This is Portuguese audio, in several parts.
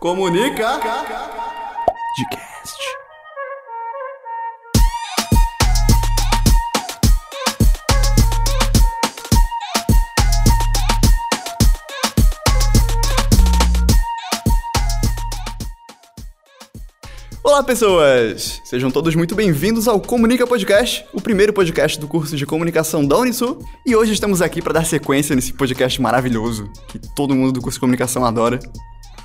Comunica. Podcast. Olá, pessoas! Sejam todos muito bem-vindos ao Comunica Podcast, o primeiro podcast do curso de comunicação da Unisul. E hoje estamos aqui para dar sequência nesse podcast maravilhoso que todo mundo do curso de comunicação adora.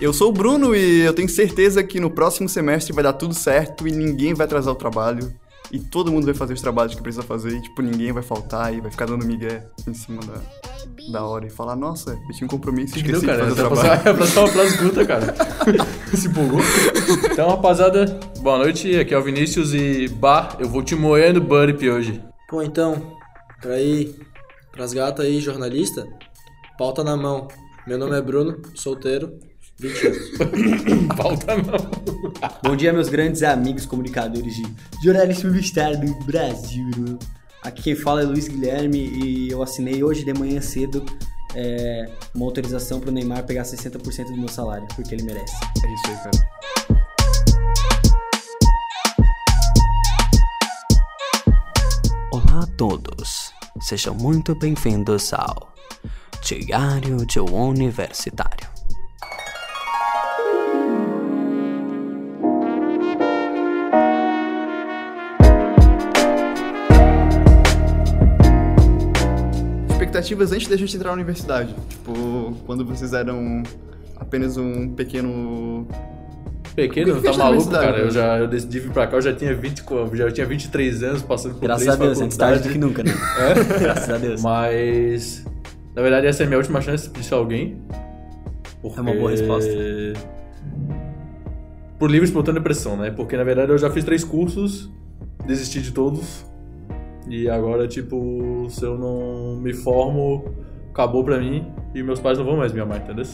Eu sou o Bruno e eu tenho certeza que no próximo semestre vai dar tudo certo e ninguém vai atrasar o trabalho. E todo mundo vai fazer os trabalhos que precisa fazer e, tipo, ninguém vai faltar e vai ficar dando migué em cima da, da hora e falar, nossa, eu tinha um compromisso Entendeu, esqueci cara? de fazer o trabalho. pra só uma frase curta, cara. Se empolgou. Então, rapaziada, boa noite. Aqui é o Vinícius e, bah, eu vou te moer no Burp hoje. Pô, então, pra ir pras gatas aí, jornalista, pauta na mão. Meu nome é Bruno, solteiro, 20 anos. Falta não. Bom dia, meus grandes amigos comunicadores de jornalismo publicitário do Brasil. Aqui quem fala é Luiz Guilherme e eu assinei hoje de manhã cedo é, uma autorização pro Neymar pegar 60% do meu salário, porque ele merece. É isso aí, cara. Olá a todos. Sejam muito bem-vindos ao Diário de um Universitário. Expectativas antes da gente entrar na universidade. Tipo, quando vocês eram apenas um pequeno. Pequeno, que tá maluco, cara? Eu né? já eu decidi vir pra cá, eu já tinha 20, co- já tinha 23 anos, passando por Graças três a Deus, antes tarde do que nunca, né? Graças a Deus. Mas, na verdade, essa é a minha última chance de ser alguém. É uma boa resposta. Por livre e espontânea pressão, né? Porque, na verdade, eu já fiz três cursos, desisti de todos. E agora, tipo, se eu não me formo, acabou pra mim. E meus pais não vão mais me amar, entendeu?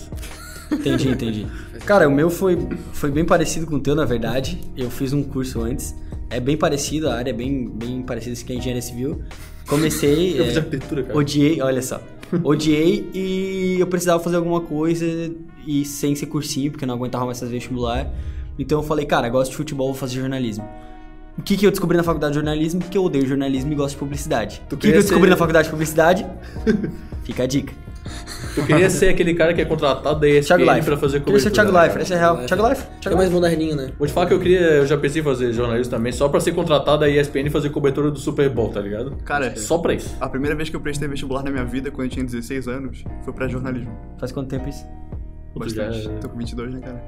Entendi, entendi. Cara, o meu foi, foi bem parecido com o teu, na verdade. Eu fiz um curso antes. É bem parecido, a área é bem, bem parecida com a engenharia civil. Comecei. Eu é, fiz arquitetura, cara. Odiei, olha só. Odiei e eu precisava fazer alguma coisa e sem ser cursinho, porque eu não aguentava mais fazer vestibular. Então eu falei, cara, gosto de futebol, vou fazer jornalismo. O que, que eu descobri na faculdade de jornalismo? Que eu odeio jornalismo e gosto de publicidade. O que, que eu descobri ser- na faculdade de publicidade? Fica a dica. Eu queria ser aquele cara que é contratado da ESPN pra fazer Queria ser o Thiago Leifert, cara? esse é real. Thiago Leifert. É Thiago mais Leifert. moderninho, né? Vou te falar que eu queria, eu já pensei em fazer jornalismo também, só pra ser contratado da ESPN e fazer cobertura do Super Bowl, tá ligado? Cara, Só pra isso. a primeira vez que eu prestei vestibular na minha vida, quando eu tinha 16 anos, foi pra jornalismo. Faz quanto tempo isso? Já- Bastante. Tô com 22, né, cara?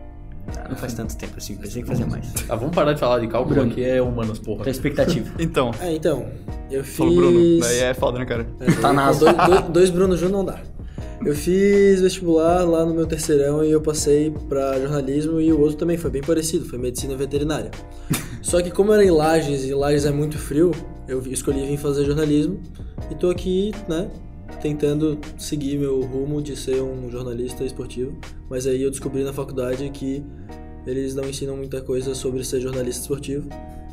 Ah, não faz tanto tempo assim, pensei que fazia mais. Ah, vamos parar de falar de cálculo, Bruno. aqui é humanos, porra. Tua expectativa. Então, É, então, eu fiz... falou Bruno. Daí é foda, né, cara? Tá na dois, dois, dois Bruno juntos não dá. Eu fiz vestibular lá no meu terceirão e eu passei pra jornalismo e o outro também foi bem parecido, foi medicina veterinária. Só que como era em Lages e Lages é muito frio, eu escolhi vir fazer jornalismo e tô aqui, né, tentando seguir meu rumo de ser um jornalista esportivo. Mas aí eu descobri na faculdade que eles não ensinam muita coisa sobre ser jornalista esportivo.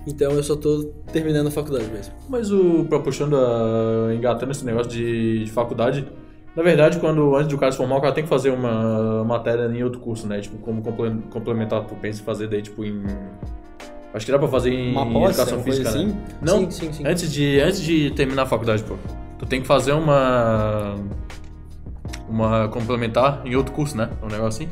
Então eu só tô terminando a faculdade mesmo. Mas o, pra puxando, a, engatando esse negócio de, de faculdade, na verdade, quando antes do cara se formar, o cara tem que fazer uma matéria em outro curso, né? Tipo, como comple- complementar, tu pensa em fazer daí, tipo, em... Acho que dá pra fazer em Uma pós, educação uma coisa física, assim? né? Não, Sim, sim, sim. Antes, de, antes de terminar a faculdade, pô, tu tem que fazer uma... Uma complementar em outro curso, né? Um negócio assim?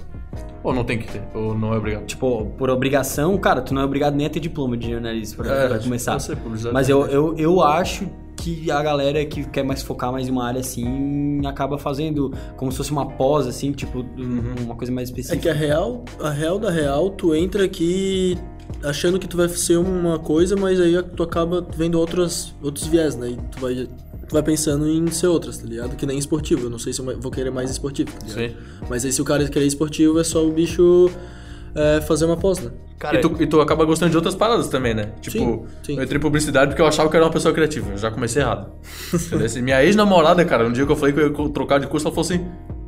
Ou não tem que ter? Ou não é obrigado? Tipo, por obrigação, cara, tu não é obrigado nem a ter diploma de jornalismo pra, É, pra começar. publicidade. Mas eu, eu, eu acho que a galera que quer mais focar mais em uma área assim acaba fazendo como se fosse uma pós, assim, tipo, Uhum. uma coisa mais É específica. que a real, a real da real, tu entra aqui achando que tu vai ser uma coisa, mas aí tu acaba vendo outras, outros viés, né? E tu vai, tu vai pensando em ser outras, tá ligado? Que nem esportivo. Eu não sei se eu vou querer mais esportivo, tá ligado? Sim. Mas aí se o cara querer esportivo, é só o bicho é, fazer uma pós, né? Cara, e, tu, e tu acaba gostando de outras paradas também, né? Tipo, Sim, sim. eu entrei em publicidade porque eu achava que eu era uma pessoa criativa. Eu já comecei errado. Minha ex-namorada, cara, um dia que eu falei que eu ia trocar de curso, ela falou assim: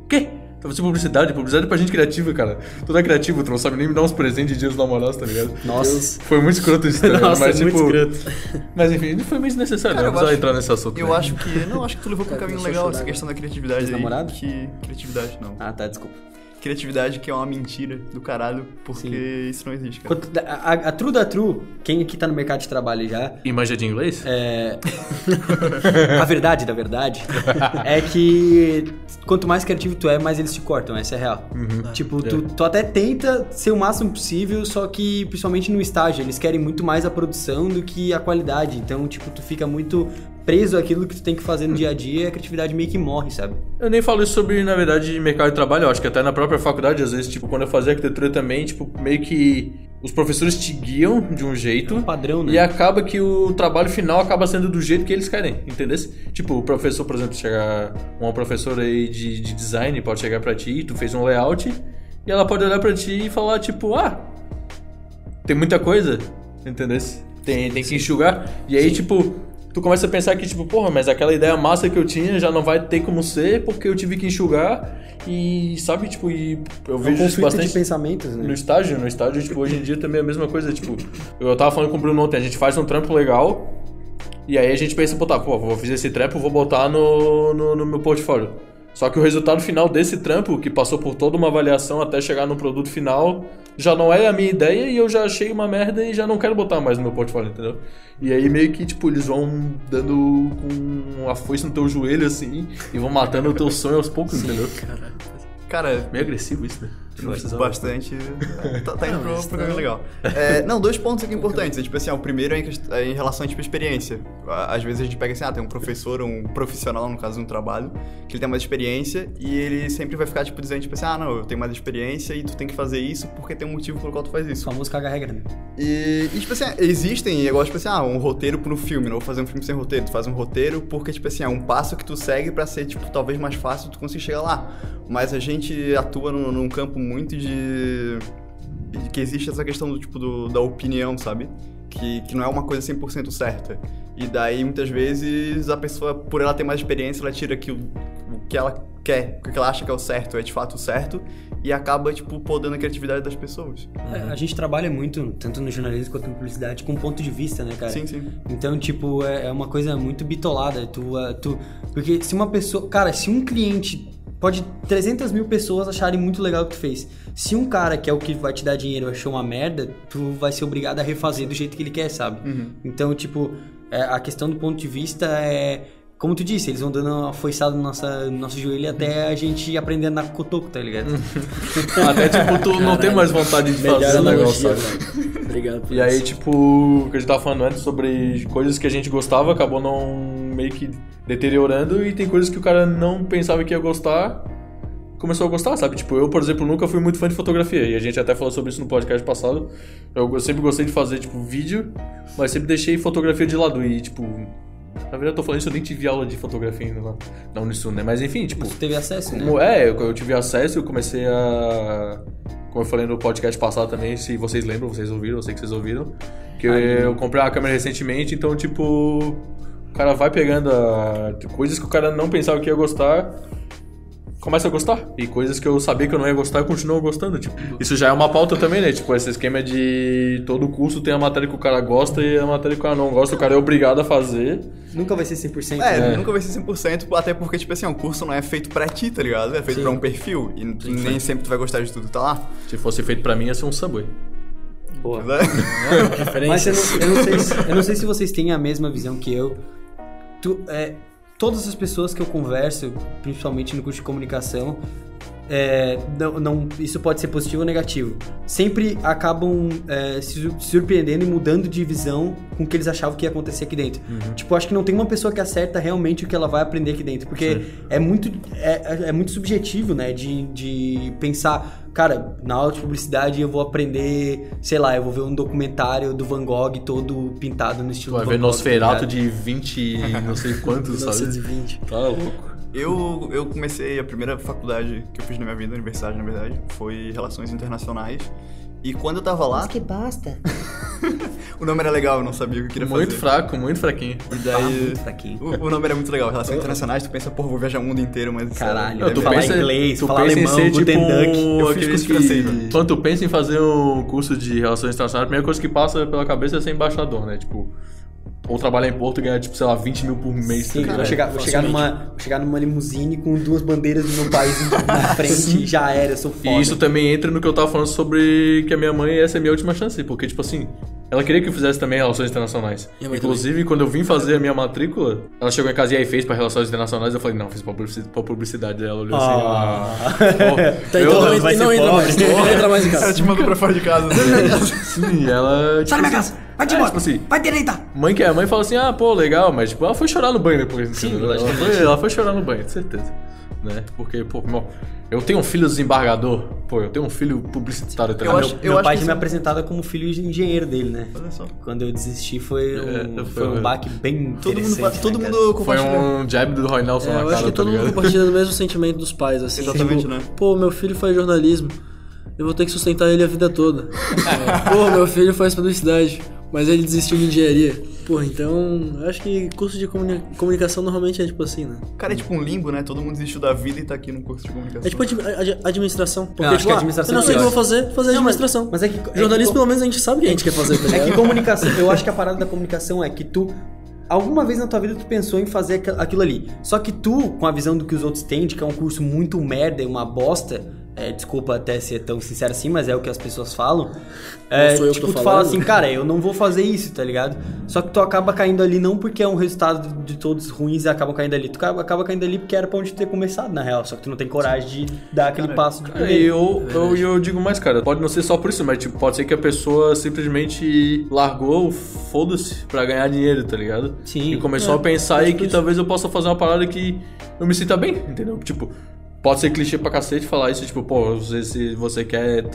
Quê? Então você publicidade, publicidade é pra gente criativa, cara. Tu não é criativo, tu não sabe nem me dar uns presentes de dia dos namorados, tá ligado? Nossa. Foi muito escroto isso, tá ligado? Nossa, mas, muito tipo, escroto. Mas enfim, foi meio desnecessário, Cara, né? eu Não precisava acho- entrar nesse assunto. Eu né? acho que. Não, acho que tu levou pra um caminho legal essa questão da criatividade aí. namorado? Que. Criatividade, não. Ah, tá, desculpa. Criatividade que é uma mentira do caralho, porque Sim. isso não existe, cara. A, a, a true da true, quem aqui tá no mercado de trabalho já, E manja de inglês? É. a verdade da verdade é que quanto mais criativo tu é, mais eles te cortam, essa é real. Tipo, tu, tu até tenta ser o máximo possível, só que principalmente no estágio, eles querem muito mais a produção do que a qualidade. Então, tipo, tu fica muito preso àquilo que tu tem que fazer no dia a dia e a criatividade meio que morre, sabe? Eu nem falo isso sobre, na verdade, mercado de trabalho. Eu acho que até na própria faculdade, às vezes, tipo, quando eu fazia arquitetura também, tipo, meio que os professores te guiam de um jeito. É um padrão, né? E acaba que o trabalho final acaba sendo do jeito que eles querem, entendeu? Tipo, o professor, por exemplo, chegar. Uma professora aí de, de design pode chegar pra ti, tu fez um layout, e ela pode olhar pra ti e falar, tipo, ah, tem muita coisa, entendeu? Tem, tem que enxugar. E aí, tipo, tu começa a pensar que, tipo, porra, mas aquela ideia massa que eu tinha já não vai ter como ser porque eu tive que enxugar. E, sabe, tipo, e eu É um vejo isso conflito bastante de pensamentos, né? no estágio. No estágio, tipo, hoje em dia também é a mesma coisa. Tipo, eu tava falando com o Bruno ontem, a gente faz um trampo legal. E aí a gente pensa, pô, tá, pô, vou fazer esse trampo, vou botar no, no, no meu portfólio. Só que o resultado final desse trampo, que passou por toda uma avaliação até chegar no produto final, já não é a minha ideia e eu já achei uma merda e já não quero botar mais no meu portfólio, entendeu? E aí meio que, tipo, eles vão dando com a foice no teu joelho, assim, e vão matando o teu sonho aos poucos, entendeu? Cara, Meio agressivo isso, né? Precisava. bastante. Tá, tá indo pro, mas pro caminho legal. É, não, dois pontos aqui importantes. É, Tipo assim, ó, o primeiro é em, é em relação à tipo, experiência. Às vezes a gente pega assim, ah, tem um professor, um profissional, no caso, no trabalho, que ele tem mais experiência e ele sempre vai ficar, tipo, dizendo, tipo assim, ah, não, eu tenho mais experiência e tu tem que fazer isso porque tem um motivo pelo qual tu faz isso. famoso caga regra, né? E, e, tipo assim, existem, igual, tipo assim, ah, um roteiro pro filme, não vou fazer um filme sem roteiro. Tu faz um roteiro porque, tipo assim, é um passo que tu segue pra ser, tipo, talvez mais fácil tu conseguir chegar lá. Mas a gente atua num, num campo muito de... de que existe essa questão do, tipo, do, da opinião, sabe? Que, que não é uma coisa 100% certa. E daí, muitas vezes, a pessoa, por ela ter mais experiência, ela tira que o, o que ela quer, o que ela acha que é o certo, é de fato o certo, e acaba, tipo, podando a criatividade das pessoas. A gente trabalha muito, tanto no jornalismo quanto na publicidade, com ponto de vista, né, cara? Sim, sim. Então, tipo, é, é uma coisa muito bitolada. Tu, ah, tu, porque se uma pessoa. Cara, se um cliente. Pode 300 mil pessoas acharem muito legal o que tu fez. Se um cara que é o que vai te dar dinheiro achou uma merda, tu vai ser obrigado a refazer do jeito que ele quer, sabe? Então, tipo, é, a questão do ponto de vista é. Como tu disse, eles vão dando uma foiçada no, nossa, no nosso joelho até a gente aprender a andar com cotoco, tá ligado? Até, tipo, tu não tem mais vontade de fazer o negócio, sabe? Obrigado por E aí, isso. tipo, o que a gente tava falando antes sobre coisas que a gente gostava, acabou não meio que deteriorando e tem coisas que o cara não pensava que ia gostar, começou a gostar, sabe? Tipo, eu, por exemplo, nunca fui muito fã de fotografia e a gente até falou sobre isso no podcast passado. Eu, sempre gostei de fazer, tipo, vídeo, mas sempre deixei fotografia de lado e, tipo... Na verdade, eu tô falando isso, eu nem tive aula de fotografia ainda lá na Unisul, né? Mas enfim, tipo... Tu teve acesso, né? Como, é, eu, eu tive acesso, eu comecei a. Como eu falei no podcast passado também, se vocês lembram, vocês ouviram, eu sei que vocês ouviram. Que eu, eu comprei uma câmera recentemente, então, tipo. O cara vai pegando a- coisas que o cara não pensava que ia gostar, começa a gostar. E coisas que eu sabia que eu não ia gostar, eu continuo gostando. Tipo, isso já é uma pauta também, né? Tipo, esse esquema de todo curso tem a matéria que o cara gosta e a matéria que o cara não gosta, o cara é obrigado a fazer. Nunca vai ser 100%. É, né? nunca vai ser 100%, até porque, tipo assim, o curso não é feito pra ti, tá ligado? É feito Sim. pra um perfil. E tu nem sempre tu vai gostar de tudo que tá lá. Se fosse feito pra mim, ia ser um subway. Boa. Né? Mas eu não, eu, não sei se, eu não sei se vocês têm a mesma visão que eu. Tu, é, todas as pessoas que eu converso, principalmente no curso de comunicação, é, não, não- isso pode ser positivo ou negativo. Sempre acabam é, se sur- surpreendendo e mudando de visão com o que eles achavam que ia acontecer aqui dentro. Tipo, acho que não tem uma pessoa que acerta realmente o que ela vai aprender aqui dentro. Porque é muito, é, é muito subjetivo, né? De, de pensar, cara, na aula de publicidade eu vou aprender, sei lá, eu vou ver um documentário do Van Gogh todo pintado no estilo vai ver Van Gogh, Nosferato de 20 e não sei quantos, sabe? 1920. Tá louco. Eu, eu comecei a primeira faculdade que eu fiz na minha vida, universidade na verdade, foi Relações Internacionais. E quando eu tava lá, que basta. o nome era legal, eu não sabia o que eu queria Muito fazer. fraco, muito fraquinho. E Ah, daí. muito fraquinho. o, o nome era muito legal, Relações Internacionais, tu pensa, porra, vou viajar o mundo inteiro, mas. é- Caralho, é tu bem- falar inglês, tu falar pensa alemão, em ser tipo um, Eu fiz curso que... francês? Quando tu pensa em fazer um curso de relações internacionais, a primeira coisa que passa pela cabeça é ser embaixador, né? Tipo, ou trabalhar em Porto e ganhar, tipo, sei lá, 20 mil por mês. Sim, tá vou ligado? chegar, vou, chegar numa, vou chegar numa limusine com duas bandeiras do meu país na frente e já era, eu sou foda. E isso também entra no que eu tava falando sobre que a minha mãe, essa é a minha última chance. Porque, tipo assim, ela queria que eu fizesse também relações internacionais. Inclusive, quando eu vim fazer a minha matrícula, ela chegou em casa e aí fez pra relações internacionais. Eu falei, não, fiz pra publici- pra publicidade. Ela olhou assim, Ah. pô, Tá, então não, vai não ser entra pobre. mais. Não entra mais em Ela casa. te mandou pra fora de casa. Sim, ela. Sai da minha tipo, casa! Vai te é, embora! tipo assim, Vai direita! Mãe que é, a mãe fala assim, ah, pô, legal, mas tipo, ela foi chorar no banho depois. Sim, ela, foi, ela foi chorar no banho, com certeza. Né? Porque, pô, meu, eu tenho um filho desembargador, pô, eu tenho um filho publicitário tá Eu acho- Meu- eu meu pai que tinha me sim. apresentado como filho de engenheiro dele, né? Olha só. Quando eu desisti foi um, É, foi foi- um baque bem Todo mundo, fa- todo né, mundo Foi compartilha. um jab do Roy Nelson É, na eu cara, acho que tá todo mundo compartilha do mesmo sentimento dos pais, assim. Exatamente, tipo, né? Pô, meu filho faz jornalismo. Eu vou ter que sustentar ele a vida toda. Pô, meu filho faz publicidade. Mas ele desistiu de engenharia. Pô, então. eu Acho que curso de comuni- comunicação normalmente é tipo assim, né? Cara, é tipo um limbo, né? Todo mundo desistiu da vida e tá aqui no curso de comunicação. É tipo admi- ad- administração. Porque, acho tipo, que ah, administração eu não sei o é que eu vou fazer, fazer Não, mas- administração. mas é que- é que- Jornalismo, pelo menos, a gente sabe o que a gente quer fazer, tá É que comunicação, eu acho que a parada da comunicação é que tu alguma vez na tua vida tu pensou em fazer aqu- aquilo ali. Só que tu, com a visão do que os outros têm, de que é um curso muito merda e uma bosta, é, desculpa até ser tão sincero assim, mas é o que as pessoas falam. É, sou eu que tipo, tô tu fala assim, cara, eu não vou fazer isso, tá ligado? Só que tu acaba caindo ali não porque é um resultado de todos ruins e acabam caindo ali. Tu acaba, acaba caindo ali porque era pra onde tu ter começado, na real. Só que tu não tem coragem de dar aquele passo de primeiro. e eu, eu, eu digo mais, cara, pode não ser só por isso, mas tipo, pode ser que a pessoa simplesmente largou o foda-se pra ganhar dinheiro, tá ligado? Sim. E começou É, a pensar aí que talvez eu possa fazer uma parada que eu me sinta bem, entendeu? Tipo, pode ser clichê pra cacete falar isso, tipo, pô, você, se você quer.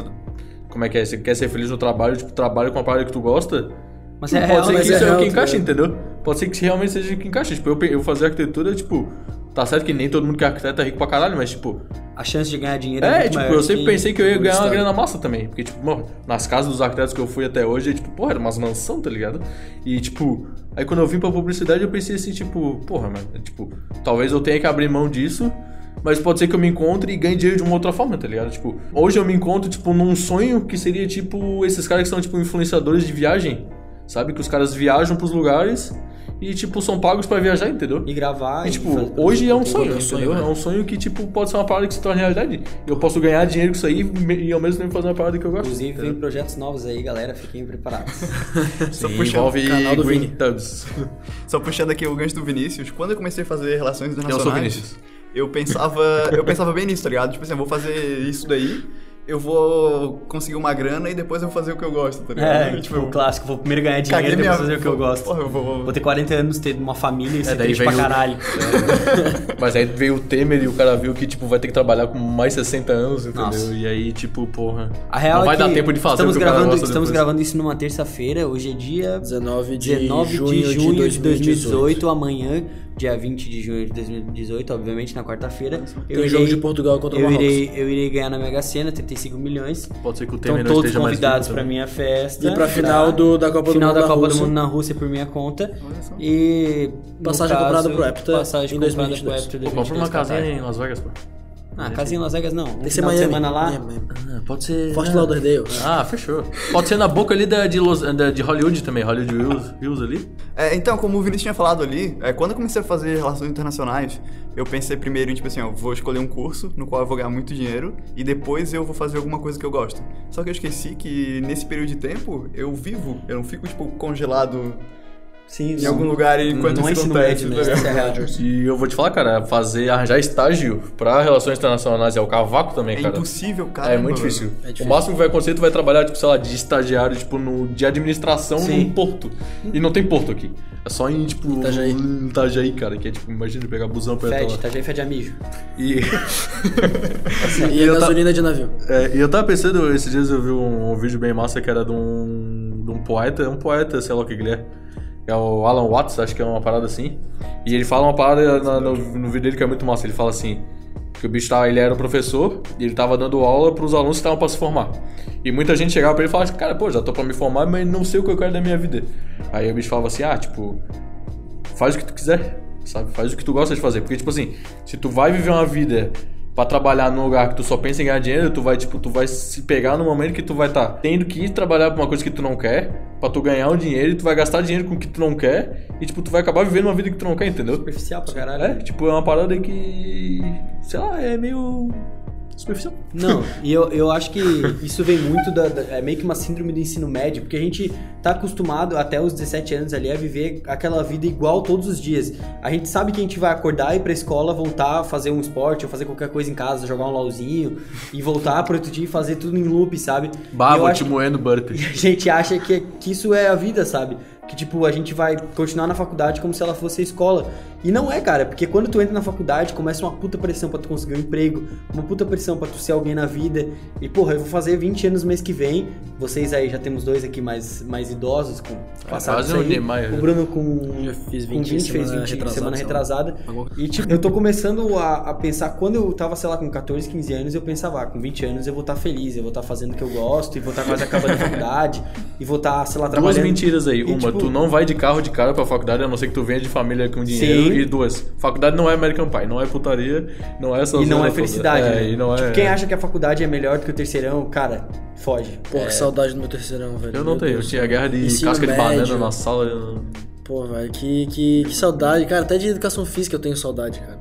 Como é que é? Você quer ser feliz no trabalho, tipo, trabalho com uma parada que tu gosta. Mas é pode real, ser que é isso é o real, que tá encaixa, entendeu? Pode ser que realmente seja o que encaixa. Tipo, eu, eu fazer arquitetura, tipo, tá certo que nem todo mundo que é arquiteto é rico pra caralho, mas, tipo, A chance de ganhar dinheiro é, é, tipo, eu sempre pensei que eu ia ganhar uma Estado. grana massa também. Porque, tipo, mano, nas casas dos arquitetos que eu fui até hoje, tipo, porra, era umas mansão, tá ligado? E, tipo, aí quando eu vim pra publicidade, eu pensei assim, tipo, porra, mano, tipo, talvez eu tenha que abrir mão disso. Mas pode ser que eu me encontre e ganhe dinheiro de uma outra forma, tá ligado? Tipo, hoje eu me encontro, tipo, num sonho que seria, tipo, esses caras que são, tipo, influenciadores de viagem. Sabe? Que os caras viajam pros lugares e, tipo, são pagos pra viajar, entendeu? E gravar. E, e tipo, fazer- hoje é um sonho, é um sonho, entendeu? né? É um sonho que, tipo, pode ser uma parada que se torna realidade. Eu posso ganhar dinheiro com isso aí e, e ao mesmo tempo fazer uma parada que eu gosto. Inclusive, vem projetos novos aí, galera. Fiquem preparados. Só Sim, puxando, envolve canal do Green Vini. Tubs. só puxando aqui o gancho do Vinícius, quando eu comecei a fazer relações Eu internacionais... sou Vinícius. Eu pensava, eu pensava bem nisso, tá ligado? Tipo assim, eu vou fazer isso daí, eu vou conseguir uma grana e depois eu vou fazer o que eu gosto, tá ligado? É, tipo, o clássico. Vou primeiro ganhar dinheiro e depois minha- fazer o que eu gosto. É, Porra, eu vou... Vou ter 40 anos, ter uma família e ser daí triste pra veio- caralho. Mas aí veio o Temer e o cara viu que, tipo, vai ter que trabalhar com mais 60 anos, entendeu? Nossa. E aí, tipo, porra. A real não vai é que dar tempo de fazer estamos o que gravando, gosta Estamos depois. gravando isso numa terça-feira. Hoje é dia 19 de 19 junho de junho de 2018. 2018. Amanhã, dia 20 de junho de 2018, obviamente, na quarta-feira. Tem o jogo de Portugal contra o eu Marrocos. irei, eu irei ganhar na Mega Sena, 35 milhões. Pode ser que o Estão Temer não todos convidados também. minha festa. E pra final do- da Copa do final Mundo da na Copa do Rússia. Mundo na Rússia por minha conta. E. Passagem caso, comprada pro Hepta Passagem em comprada 2022. pro Hepta Pô, compra uma 2022, casinha em Las Vegas, pô. Ah, casinha em Las Vegas não. Um Tem ser Miami. semana lá. Miami. Ah, pode ser... Forte Lauderdale. Ah, fechou. Pode ser na boca ali da, de, Los, da, de Hollywood também, Hollywood Hills, Hills ali. É, então, como o Vinícius tinha falado ali, é, quando eu comecei a fazer relações internacionais, eu pensei primeiro em, tipo assim, ó, vou escolher um curso no qual eu vou ganhar muito dinheiro e depois eu vou fazer alguma coisa que eu gosto. Só que eu esqueci que nesse período de tempo eu vivo, eu não fico, tipo, congelado Sim, em algum lugar enquanto não é isso ensino acontece. médio, tá né? é. E eu vou te falar, cara, fazer, arranjar estágio pra relações internacionais é o cavaco também, É cara. impossível, cara. É muito difícil. É difícil. O máximo que vai acontecer, tu vai trabalhar, tipo, sei lá, de estagiário, tipo, no, de administração Sim. num porto. E não tem porto aqui. É só em, tipo, Itajaí. em Itajaí, cara, que é tipo, imagina pegar busão pra ir Fede, tá já fede a mijo. E, E eu a ta- gasolina de navio. é, e eu tava pensando, esses dias eu vi um, um vídeo bem massa que era de um, de um poeta, um poeta, sei lá o que ele é. É o Alan Watts, acho que é uma parada assim. E ele fala uma parada na- no, no vídeo dele que é muito massa. Ele fala assim: que o bicho tava, ele era um professor e ele tava dando aula pros alunos que estavam pra se formar. E muita gente chegava pra ele e falava assim: cara, pô, já tô pra me formar, mas não sei o que eu quero da minha vida. Aí o bicho falava assim: ah, tipo, faz o que tu quiser, sabe? Faz o que tu gosta de fazer. Porque, tipo assim, se tu vai viver uma vida pra trabalhar num lugar que tu só pensa em ganhar dinheiro, tu vai, tipo, tu vai se pegar no momento que tu vai estar tendo que ir trabalhar pra uma coisa que tu não quer, pra tu ganhar um dinheiro, e tu vai gastar dinheiro com o que tu não quer, e tipo, tu vai acabar vivendo uma vida que tu não quer, entendeu? Superficial pra caralho. É, tipo, é uma parada que. sei lá, é meio. Superficial. Não, e eu, eu acho que isso vem muito da, da- É meio que uma síndrome do ensino médio, porque a gente tá acostumado até os 17 anos ali a viver aquela vida igual todos os dias. A gente sabe que a gente vai acordar, ir pra escola, voltar, fazer um esporte, ou fazer qualquer coisa em casa, jogar um LOLzinho, e voltar pro outro dia e fazer tudo em loop, sabe? E Bah, eu vou acho te moendo burpee. a gente acha que, que isso é a vida, sabe? Que, tipo, a gente vai continuar na faculdade como se ela fosse a escola. E não é, cara, porque quando tu entra na faculdade, começa uma puta pressão pra tu conseguir um emprego, uma puta pressão pra tu ser alguém na vida. E, porra, eu vou fazer 20 anos mês que vem. Vocês aí já temos dois aqui mais, mais idosos, com passado quase isso um aí. Niemeyer. O Bruno com, Eu fiz com 20 20, fez semana 20 retrasada, semana retrasada. E, tipo, eu tô começando a, a pensar, quando eu tava, sei lá, com 14, 15 anos, eu pensava, ah, com 20 anos eu vou estar feliz, eu vou estar fazendo o que eu gosto, e vou estar quase acabando a faculdade, e vou estar, sei lá, Duas trabalhando. mentiras aí. E, Uma, tipo, tu não vai de carro de cara pra faculdade, a não ser que tu venha de família com dinheiro. Sim. E duas, faculdade não é American Pie, não é putaria, não é essa E não é felicidade, É, né? e não é... Tipo, quem acha que a faculdade é melhor do que o terceirão, cara, foge. Pô, É, que saudade do meu terceirão, velho. Eu não tenho, eu tinha guerra de Ensino casca de médio. banana na sala. eu- Pô, velho, que, que, que saudade. Cara, até de educação física eu tenho saudade, cara.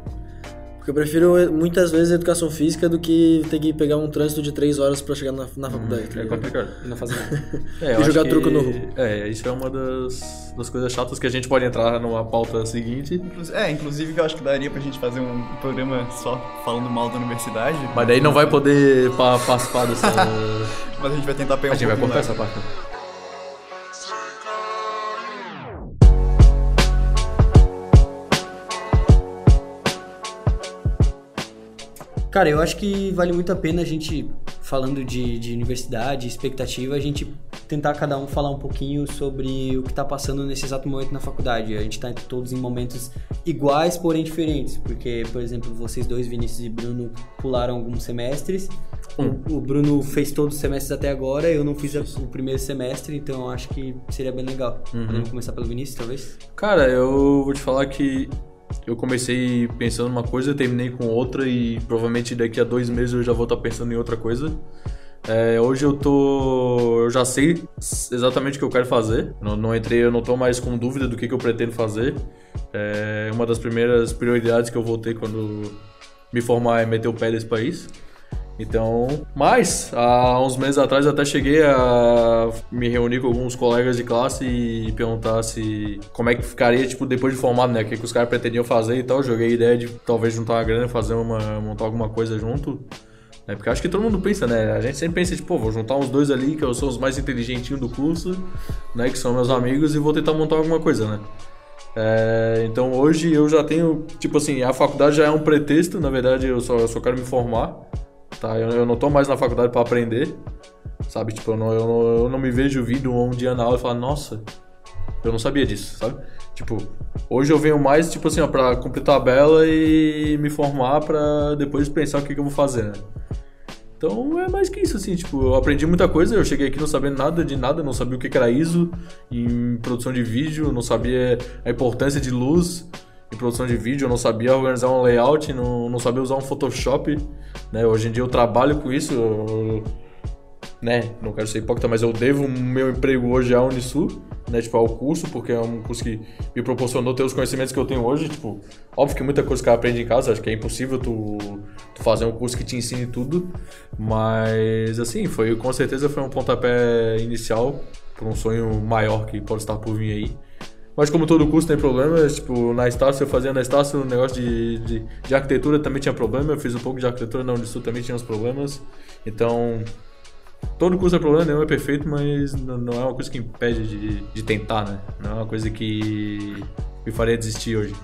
Porque eu prefiro eh, muitas vezes a educação física do que ter que pegar um trânsito de três horas pra chegar na, na faculdade. tá É complicado. Não fazer nada. É, E jogar que- truco no- É, isso é uma das, das coisas chatas que a gente pode entrar numa pauta seguinte. É, inclusive que eu acho que daria pra gente fazer um programa só falando mal da universidade. Mas daí não vai poder pa- participar dessa. Mas a gente vai tentar pegar A gente um vai pouquinho cortar lá. essa parte. Cara, eu acho que vale muito a pena a gente, falando de, de universidade, expectativa, a gente tentar cada um falar um pouquinho sobre o que tá passando nesse exato momento na faculdade. A gente tá todos em momentos iguais, porém diferentes. Porque, por exemplo, vocês dois, Vinícius e Bruno, pularam alguns semestres. O, o Bruno fez todos os semestres até agora, eu não fiz a- o primeiro semestre, então eu acho que seria bem legal. Podemos começar pelo Vinícius, talvez? Cara, eu vou te falar que eu comecei pensando numa coisa, terminei com outra e provavelmente daqui a dois meses eu já vou estar pensando em outra coisa. É, hoje eu tô. Eu já sei exatamente o que eu quero fazer. Não, não entrei, eu não tô mais com dúvida do que, que eu pretendo fazer. É uma das primeiras prioridades que eu vou ter quando me formar é meter o pé nesse país. Então, mas há uns meses atrás até cheguei a me reunir com alguns colegas de classe e perguntar se como é que ficaria tipo depois de formado, né? O que, que os caras pretendiam fazer e tal. Joguei a ideia de talvez juntar uma grana, fazer uma montar alguma coisa junto. Né? Porque acho que todo mundo pensa, né? A gente sempre pensa, tipo, vou juntar uns dois ali que eu sou os mais inteligentinhos do curso, né? Que são meus amigos e vou tentar montar alguma coisa, né? É, então hoje eu já tenho, tipo assim, a faculdade já é um pretexto, na verdade eu só, eu só quero me formar, tá? Eu, eu não tô mais na faculdade para aprender, sabe? Tipo, eu não, eu, não, eu não me vejo vindo um dia na aula e falar, nossa, eu não sabia disso, sabe? Tipo, hoje eu venho mais, tipo assim, ó, pra cumprir tabela e me formar pra depois pensar o que, que eu vou fazer, né? Então é mais que isso, assim, tipo, eu aprendi muita coisa, eu cheguei aqui não sabendo nada de nada, não sabia o que que era ISO em produção de vídeo, não sabia a importância de luz em produção de vídeo, eu não sabia organizar um layout, não, não sabia usar um Photoshop, né? Hoje em dia eu trabalho com isso, eu- né? Não quero ser hipócrita, mas eu devo meu emprego hoje à Unisul, né? Tipo, ao curso, porque é um curso que me proporcionou ter os conhecimentos que eu tenho hoje. Tipo, óbvio que muita coisa que eu aprende em casa, acho que é impossível tu, tu fazer um curso que te ensine tudo. Mas, assim, foi com certeza foi um pontapé inicial para um sonho maior que pode estar por vir aí. Mas como todo curso tem problemas, tipo, na Estácio eu fazia na Estácio um negócio de, de, de arquitetura também tinha problema, eu fiz um pouco de arquitetura na Unisul também tinha uns problemas. Então, todo curso é problema, nenhum é perfeito, mas n- não é uma coisa que impede de, de tentar, né? Não é uma coisa que me faria desistir hoje.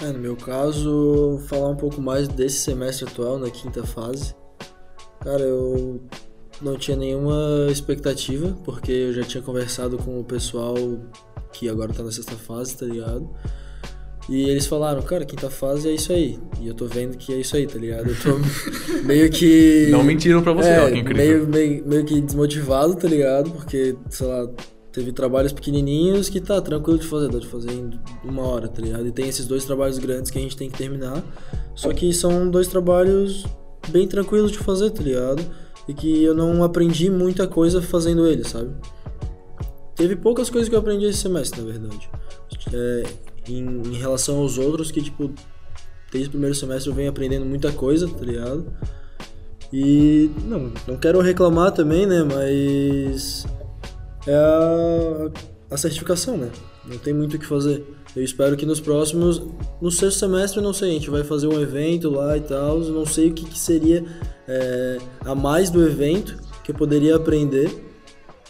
É, no meu caso, falar um pouco mais desse semestre atual, na quinta fase. Cara, eu não tinha nenhuma expectativa, porque eu já tinha conversado com o pessoal que agora tá na sexta fase, tá ligado? E eles falaram, cara, quinta fase é isso aí. E eu tô vendo que é isso aí, tá ligado? Eu tô meio que. Não mentiram pra você, é, ó, que incrível. meio, meio, meio que desmotivado, tá ligado? Porque, sei lá, Teve trabalhos pequenininhos que tá tranquilo de fazer, dá de fazer em uma hora, tá ligado? E tem esses dois trabalhos grandes que a gente tem que terminar. Só que são dois trabalhos bem tranquilos de fazer, tá ligado? E que eu não aprendi muita coisa fazendo eles, sabe? Teve poucas coisas que eu aprendi esse semestre, na verdade. É, em, em relação aos outros, que, tipo, desde o primeiro semestre eu venho aprendendo muita coisa, tá ligado? E não, não quero reclamar também, né? Mas é a, a certificação, né? Não tem muito o que fazer. Eu espero que nos próximos, no sexto semestre, não sei, a gente vai fazer um evento lá e tal. Não sei o que, que seria é, a mais do evento que eu poderia aprender.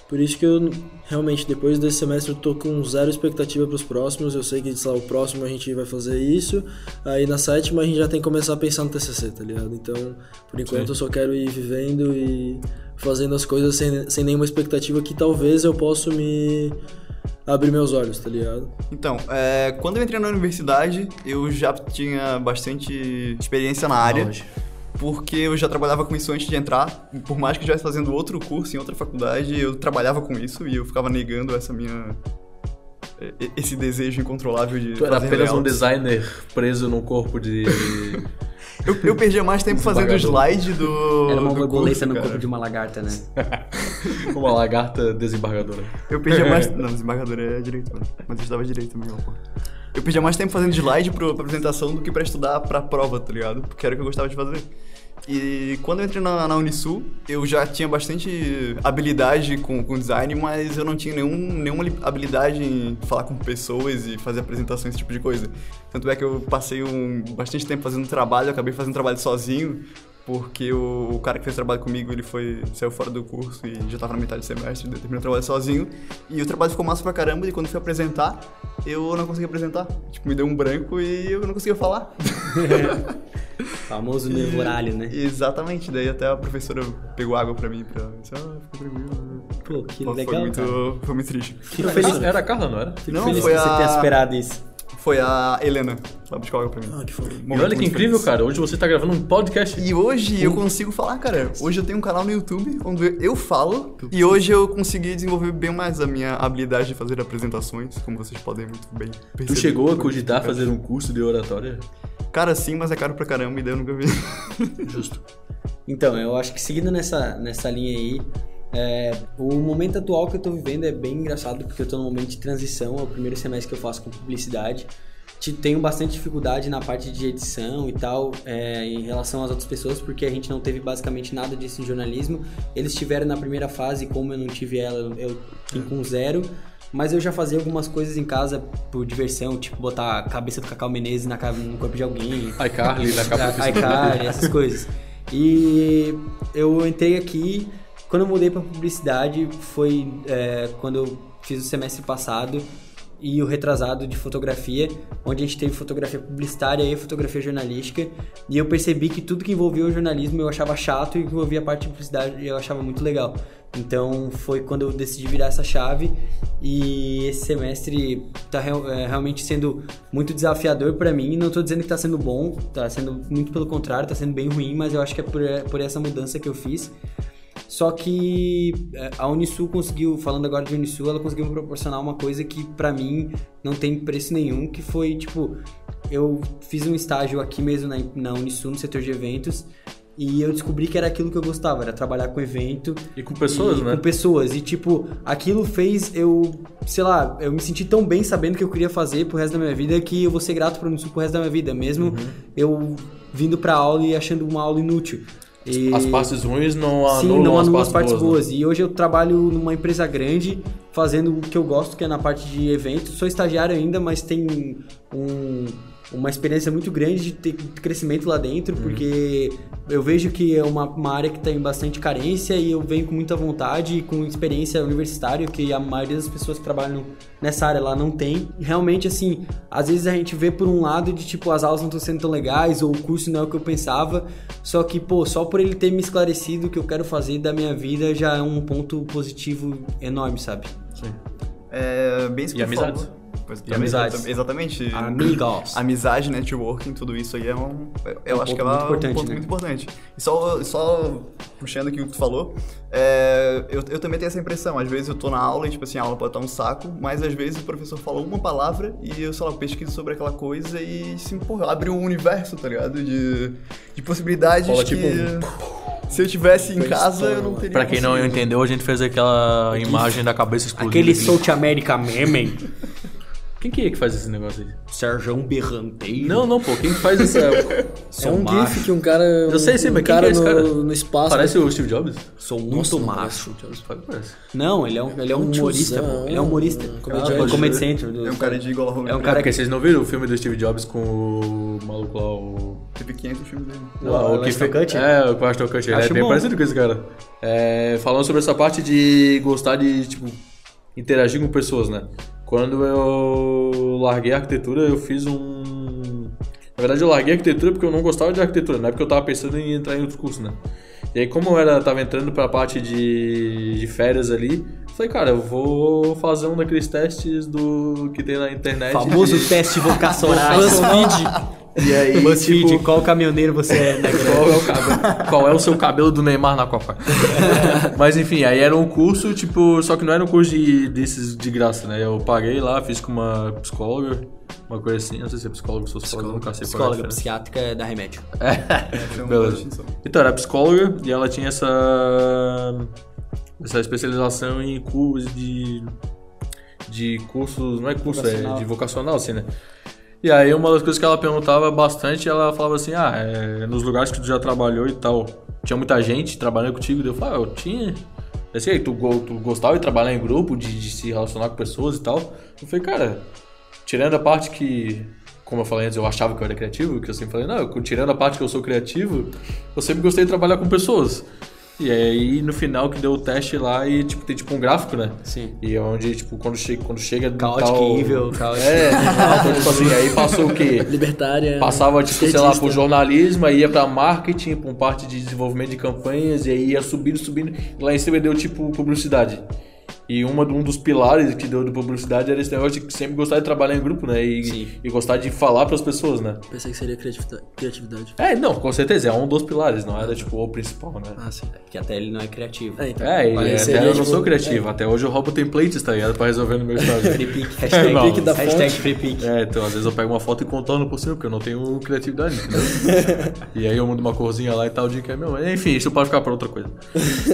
Por isso que eu realmente depois desse semestre eu tô com zero expectativa para os próximos. Eu sei que sei lá, o próximo a gente vai fazer isso. Aí na sétima a gente já tem que começar a pensar no TCC, tá ligado? Então, por enquanto Sim. eu só quero ir vivendo e fazendo as coisas sem, sem nenhuma expectativa que talvez eu possa me abrir meus olhos, tá ligado? Então, é, quando eu entrei na universidade, eu já tinha bastante experiência na área. Porque eu já trabalhava com isso antes de entrar. Por mais que eu estivesse fazendo outro curso em outra faculdade, eu trabalhava com isso e eu ficava negando essa minha. e- Esse desejo incontrolável de. Tu era fazer apenas um layouts. designer preso num corpo de. Eu, eu perdia mais tempo fazendo slide do. Era uma borboleta no corpo de uma lagarta, né? uma lagarta desembargadora. Eu perdia mais. Não, desembargador é direito, mano. Mas eu estudava direito também, ó, pô. Eu perdia mais tempo fazendo slide pro, pra apresentação do que pra estudar pra prova, tá ligado? Porque era o que eu gostava de fazer. E quando eu entrei na, na Unisul, eu já tinha bastante habilidade com, com design, mas eu não tinha nenhum, nenhuma li- habilidade em falar com pessoas e fazer apresentações, esse tipo de coisa. Tanto é que eu passei um, bastante tempo fazendo trabalho, acabei fazendo trabalho sozinho, porque o, o cara que fez trabalho comigo, ele foi, saiu fora do curso e já tava na metade do semestre, terminei o trabalho sozinho. E o trabalho ficou massa pra caramba, e quando fui apresentar, eu não consegui apresentar. Tipo, me deu um branco e eu não conseguia falar. Famoso neuralho, né? Exatamente, daí até a professora pegou água pra mim pra. Disse, ah, fica tranquilo. Pô, que Foi legal, muito, cara. foi muito triste. Feliz, Era a Carla, não era? fico Não, feliz foi que você a- tenha superado isso. Foi a Helena, ela buscou água pra mim. Ah, que foda. E olha que incrível, feliz. cara. Hoje você tá gravando um podcast. E hoje eu consigo falar, cara. Hoje eu tenho um canal no YouTube onde eu falo. E hoje eu consegui desenvolver bem mais a minha habilidade de fazer apresentações, como vocês podem muito bem perceber. Tu chegou a cogitar fazer um curso de oratória? Cara, sim, mas é caro pra caramba e daí eu nunca vi. Justo. Então, eu acho que seguindo nessa, nessa linha aí, é, o momento atual que eu tô vivendo é bem engraçado, porque eu tô num momento de transição, é o primeiro semestre que eu faço com publicidade. Te- Tenho bastante dificuldade na parte de edição e tal, é, em relação às outras pessoas, porque a gente não teve basicamente nada disso em jornalismo. Eles tiveram na primeira fase, como eu não tive ela, eu vim com zero. Mas eu já fazia algumas coisas em casa por diversão, tipo botar a cabeça do Cacau Menezes na, no corpo de alguém, iCarly na capa do Facebook. iCarly, essas coisas. E eu entrei aqui, quando eu mudei pra publicidade, foi é, quando eu fiz o semestre passado e o retrasado de fotografia, onde a gente teve fotografia publicitária e fotografia jornalística, e eu percebi que tudo que envolvia o jornalismo eu achava chato e que envolvia a parte de publicidade eu achava muito legal. Então foi quando eu decidi virar essa chave e esse semestre tá real- é, realmente sendo muito desafiador pra mim. Não tô dizendo que tá sendo bom, tá sendo muito pelo contrário, tá sendo bem ruim, mas eu acho que é por, por essa mudança que eu fiz. Só que é, a Unisul conseguiu, falando agora de Unisul, ela conseguiu me proporcionar uma coisa que pra mim não tem preço nenhum, que foi tipo, eu fiz um estágio aqui mesmo na, na Unisul, no setor de eventos, e eu descobri que era aquilo que eu gostava, era trabalhar com evento. E com pessoas, e né? Com pessoas. E, tipo, aquilo fez eu, sei lá, eu me senti tão bem sabendo que eu queria fazer pro resto da minha vida que eu vou ser grato pro Unisul pro resto da minha vida, mesmo Uhum. eu vindo pra aula e achando uma aula inútil. E- As partes ruins não Sim, anulam não as anulam partes, as partes boas. né? boas. E hoje eu trabalho numa empresa grande, fazendo o que eu gosto, que é na parte de eventos. Sou estagiário ainda, mas tem um- uma experiência muito grande de ter crescimento lá dentro, Uhum. porque eu vejo que é uma, uma área que tem bastante carência e eu venho com muita vontade e com experiência universitária, que a maioria das pessoas que trabalham nessa área lá não tem. Realmente, assim, às vezes a gente vê por um lado de tipo, as aulas não estão sendo tão legais, ou o curso não é o que eu pensava, só que, pô, só por ele ter me esclarecido o que eu quero fazer da minha vida já é um ponto positivo enorme, sabe? Sim. É bem isso que E tu amizades? falou. Pois, E amizades. Exatamente. Amigos. Amizade, networking, tudo isso aí é um. Eu acho ponto que é um ponto né? muito importante. E só, só puxando aqui o que tu falou, é, eu, eu também tenho essa impressão. Às vezes eu tô na aula e, tipo assim, a aula pode estar um saco, mas às vezes o professor fala uma palavra e eu, sei lá, pesquiso sobre aquela coisa e, assim, porra, abre um universo, tá ligado? De, de possibilidades Fala, que. tipo, Se eu tivesse em casa, eu não teria. Pra quem não conseguido. entendeu, a gente fez aquela imagem da cabeça explodindo. Aquele. South America meme, Quem que é que faz esse negócio aí? Sérgio Berranteiro. Não, não, pô. Quem que faz essa... É um macho. gif que um cara. Eu sei, sim, um mas quem cara que é esse no, cara? no espaço. Parece o Steve Jobs? Sou muito Nossa, não macho. Parece. Não, ele é um, ele é um Um humorista, pô. Ele é um humorista. um É comediante. um Comedy Central. do- É um cara de igual a É um Cara, porque que... vocês não viram o filme do Steve Jobs com o maluco lá, o... Teve 500 filmes dele. Não, Lá, o Ashton Kutcher? É, o Ashton Kutcher. Ele é Acho bem bom. parecido com esse cara. É, falando sobre essa parte de gostar de, tipo, interagir com pessoas, né? Quando eu larguei a arquitetura, eu fiz um... Na verdade, eu larguei a arquitetura porque eu não gostava de arquitetura, não é porque eu tava pensando em entrar em outro curso, né? E aí, como eu era, tava entrando pra parte de, de férias ali, eu falei, cara, eu vou fazer um daqueles testes do que tem na internet. Famoso de- teste vocacional. BuzzFeed. E aí, BuzzFeed, tipo, qual caminhoneiro você é? Né? qual é, o cabelo, qual é o seu cabelo do Neymar na Copa? Mas enfim, aí era um curso, tipo, só que não era um curso de, desses de graça, né? Eu paguei lá, fiz com uma psicóloga, uma coisa assim, não sei se é psicóloga, sou psicóloga, nunca sei qual é Psicóloga diferença. psiquiátrica é da remédio. Foi uma Beleza. distinção. Então, era psicóloga e ela tinha essa essa especialização em cursos de de cursos, não é curso, é de vocacional, assim, né? E aí uma das coisas que ela perguntava bastante, ela falava assim, ah, é, nos lugares que tu já trabalhou e tal, tinha muita gente trabalhando contigo? Eu falava, ah, eu tinha. Sei, tu, tu gostava de trabalhar em grupo, de, de se relacionar com pessoas e tal. Eu falei, cara, tirando a parte que, como eu falei antes, eu achava que eu era criativo, que eu sempre falei, não, tirando a parte que eu sou criativo, eu sempre gostei de trabalhar com pessoas. E aí, no final, que deu o teste lá e, tipo, tem tipo um gráfico, né? Sim. E é onde, tipo, quando chega, quando chega Chaotic tal... Evil, Chaotic- É, então, tipo assim, aí passou o quê? Libertária. Passava, tipo, sei lá, pro jornalismo, aí ia pra marketing, pra uma parte de desenvolvimento de campanhas, e aí ia subindo, subindo, e lá em cima deu, tipo, publicidade. E uma, um dos pilares que deu de publicidade era esse negócio de sempre gostar de trabalhar em grupo, né? E, Sim. e gostar de falar pras pessoas, né? Pensei que seria criatividade. É, não, com certeza, é um dos pilares, não era, tipo, o principal, né? Ah, sim. Porque até ele não é criativo. É, então. É, e Mas até eu não tipo, sou criativo, até hoje eu roubo templates, tá ligado? Pra resolver no meu Instagram. Free pick. Hashtag, Não. Da hashtag free pick. É, então às vezes eu pego uma foto e contorno por cima, porque eu não tenho criatividade, entendeu? e aí eu mudo uma corzinha lá e tal, de que é meu. Enfim, isso pode ficar pra outra coisa.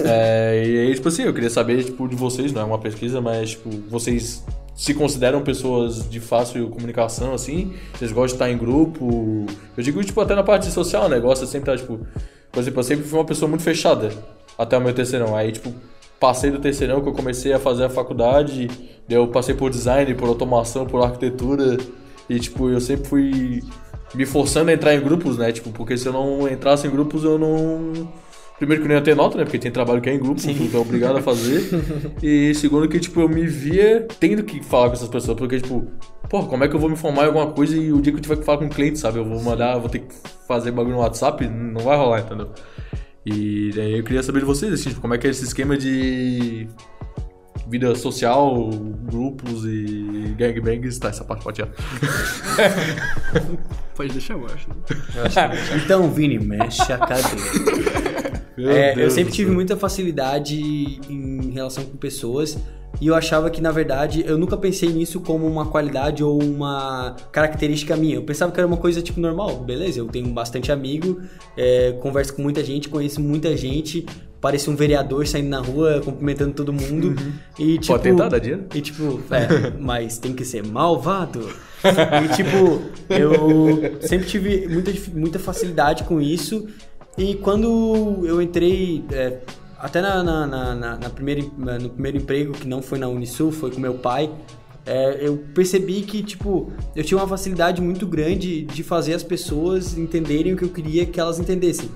É, e aí, tipo assim, eu queria saber, tipo, de vocês, não é uma pesquisa, mas, tipo, vocês se consideram pessoas de fácil comunicação, assim? Vocês gostam de estar em grupo? Eu digo, tipo, até na parte social, né? Gosta sempre de estar, tipo... Por exemplo, eu sempre fui uma pessoa muito fechada até o meu terceirão. Aí, tipo, passei do terceirão que eu comecei a fazer a faculdade, daí eu passei por design, por automação, por arquitetura, e tipo, eu sempre fui me forçando a entrar em grupos, né? Tipo, porque se eu não entrasse em grupos, eu não. Primeiro que eu não ia ter nota, né? Porque tem trabalho que é em grupo, tu é obrigado a fazer. e segundo que, tipo, eu me via tendo que falar com essas pessoas, porque, tipo, pô, como é que eu vou me formar em alguma coisa e o dia que eu tiver que falar com um cliente, sabe? Eu vou mandar, vou ter que fazer bagulho no WhatsApp, não vai rolar, entendeu? E daí eu queria saber de vocês, assim, tipo, como é que é esse esquema de vida social, grupos e gangbangs, tá, essa parte pode tirar. Pode deixar eu acho. Então, Vini, mexe a cadeira. É, eu sempre tive muita facilidade em relação com pessoas e eu achava que, na verdade, eu nunca pensei nisso como uma qualidade ou uma característica minha. Eu pensava que era uma coisa, tipo, normal. Beleza, eu tenho bastante amigo, é, converso com muita gente, conheço muita gente, pareço um vereador saindo na rua, cumprimentando todo mundo. E, tipo, Pode tentar, dá dinheiro? e tipo, é, mas tem que ser malvado. E tipo, eu sempre tive muita, muita facilidade com isso. E quando eu entrei, é, até na, na, na, na- primeira, no primeiro emprego, que não foi na Unisul, foi com meu pai, é, eu percebi que, tipo, eu tinha uma facilidade muito grande de fazer as pessoas entenderem o que eu queria que elas entendessem.